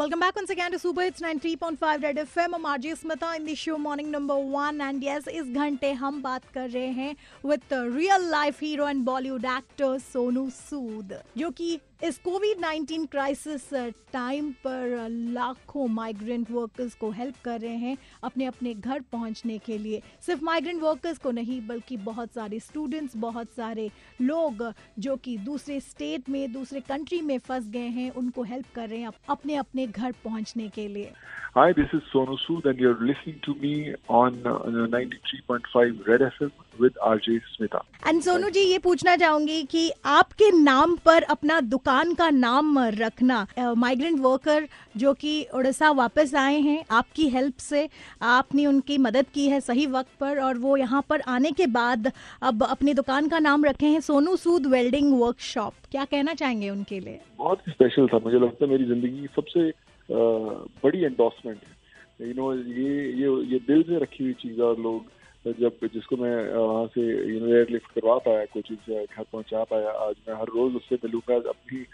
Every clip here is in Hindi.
Welcome back once again to Super Hits 93.5 Red FM. I'm RJ Smita in the show Morning Number One and yes, इस घंटे हम बात कर रहे हैं with real life hero and Bollywood actor Sonu Sood, जो कि इस कोविड 19 क्राइसिस टाइम पर लाखों माइग्रेंट वर्कर्स को हेल्प कर रहे हैं अपने अपने घर पहुँचने के लिए सिर्फ़ माइग्रेंट वर्कर्स को नहीं, बल्कि बहुत सारे स्टूडेंट्स बहुत सारे लोग, जो कि दूसरे स्टेट में, दूसरे कंट्री में फंस गए हैं, उनको हेल्प कर रहे हैं अपने अपने घर पहुँचने के लिए। Hi this is Sonu Sood and you are listening to me on 93.5 Red F M with RJ Smita. And Sonu ji ये पूछना चाहूँगी कि आपके नाम पर अपना दुकान का नाम रखना माइग्रेंट वर्कर जो कि उड़ीसा वापस आए हैं आपकी हेल्प से आपने उनकी मदद की है सही वक्त पर और वो यहाँ पर आने के बाद अब अपनी दुकान का नाम रखे हैं सोनू सूद वेल्डिंग वर्कशॉप क्या कहना चाहेंगे उनके लिए बहुत स्पेशल था मुझे लगता है मेरी ज़िंदगी की सबसे uh, बड़ी एंडोर्समेंट है यू नो ये ये ये दिल से रखी हुई चीज़ और लोग जब जिसको मैं वहाँ से यू लिफ्ट करवा पाया कोचिंग से घर पहुँचा पाया आज मैं हर रोज उससे मिलूँगा अपनी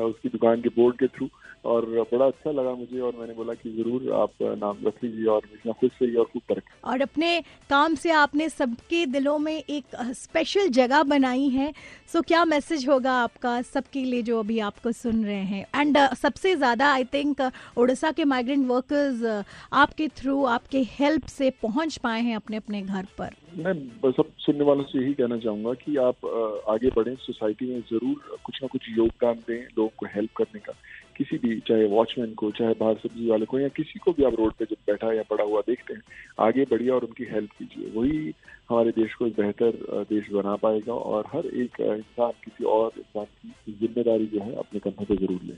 उसकी दुकान के बोर्ड के थ्रू। और बड़ा अच्छा लगा मुझे और मैंने बोला कि ज़रूर आप नाम रख लीजिए और हमेशा खुश रहिए और खूब तरक्की और अपने काम से आपने सबके दिलों में एक स्पेशल जगह बनाई है। सो क्या मैसेज होगा आपका सबके लिए जो अभी आपको सुन रहे हैं? एंड uh, सबसे ज़्यादा आई थिंक उड़ीसा के माइग्रेंट वर्कर्स आपके थ्रू आपके हेल्प से पहुँच पाए हैं अपने अपने घर पर। मैं सब सुनने वालों से यही कहना चाहूँगा कि आप आगे बढ़ें, सोसाइटी में ज़रूर कुछ ना कुछ योगदान दें लोगों को हेल्प करने का। किसी भी, चाहे वॉचमैन को, चाहे बाहर सब्ज़ी वाले को, या किसी को भी आप रोड पे जब बैठा या पड़ा हुआ देखते हैं, आगे बढ़िए और उनकी हेल्प कीजिए। वही हमारे देश को एक बेहतर देश बना पाएगा और हर एक इंसान किसी और इंसान की ज़िम्मेदारी जो है अपने कंधों पर ज़रूर ले।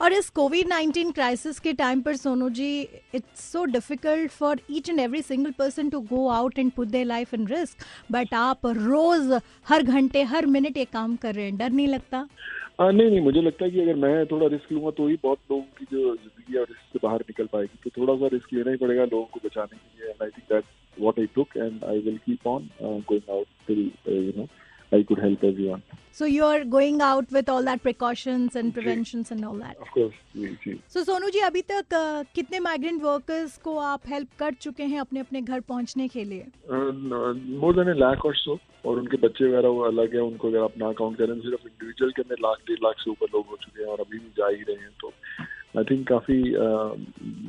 और इस कोविड 19 क्राइसिस के टाइम पर Sonu ji it's so difficult for each and every single person to go out and put their life in risk but आप रोज हर घंटे हर मिनट ये काम कर रहे हैं डर नहीं लगता? आ, नहीं नहीं मुझे लगता है कि अगर मैं थोड़ा रिस्क लूँगा तो ही बहुत लोगों की जो ज़िंदगी है रिस्क से बाहर निकल पाएगी। तो थोड़ा सा रिस्क लेना ही पड़ेगा लोगों को बचाने के लिए and I think that's what I took and I will keep on going out till you know I could help everyone. So you're going out with all that precautions and preventions and all that. Of course, जी. So सोनू जी अभी तक uh, कितने माइग्रेंट वर्कर्स को आप हेल्प कर चुके हैं अपने अपने घर पहुँचने के लिए? मोर देन ए लाख और सो और उनके बच्चे वगैरह वो अलग है उनको अगर अपना अकाउंट करें सिर्फ़ इंडिविजुअल के अंदर लाख डेढ़ लाख से ऊपर लोग हो चुके हैं और अभी भी जा ही रहे हैं तो आई थिंक काफ़ी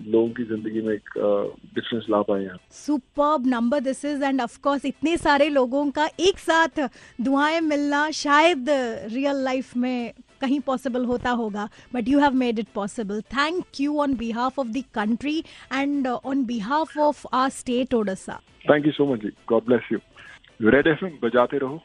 लोगों की ज़िंदगी में एक डिफरेंस ला पाए हैं। Superb number this is and of course इतने सारे लोगों का एक साथ दुआएँ मिलना शायद रियल लाइफ में कहीं पॉसिबल होता होगा but you have made it possible thank you on behalf of the country and on behalf of our state Odisha thank you so much God bless you Red F M बजाते रहो।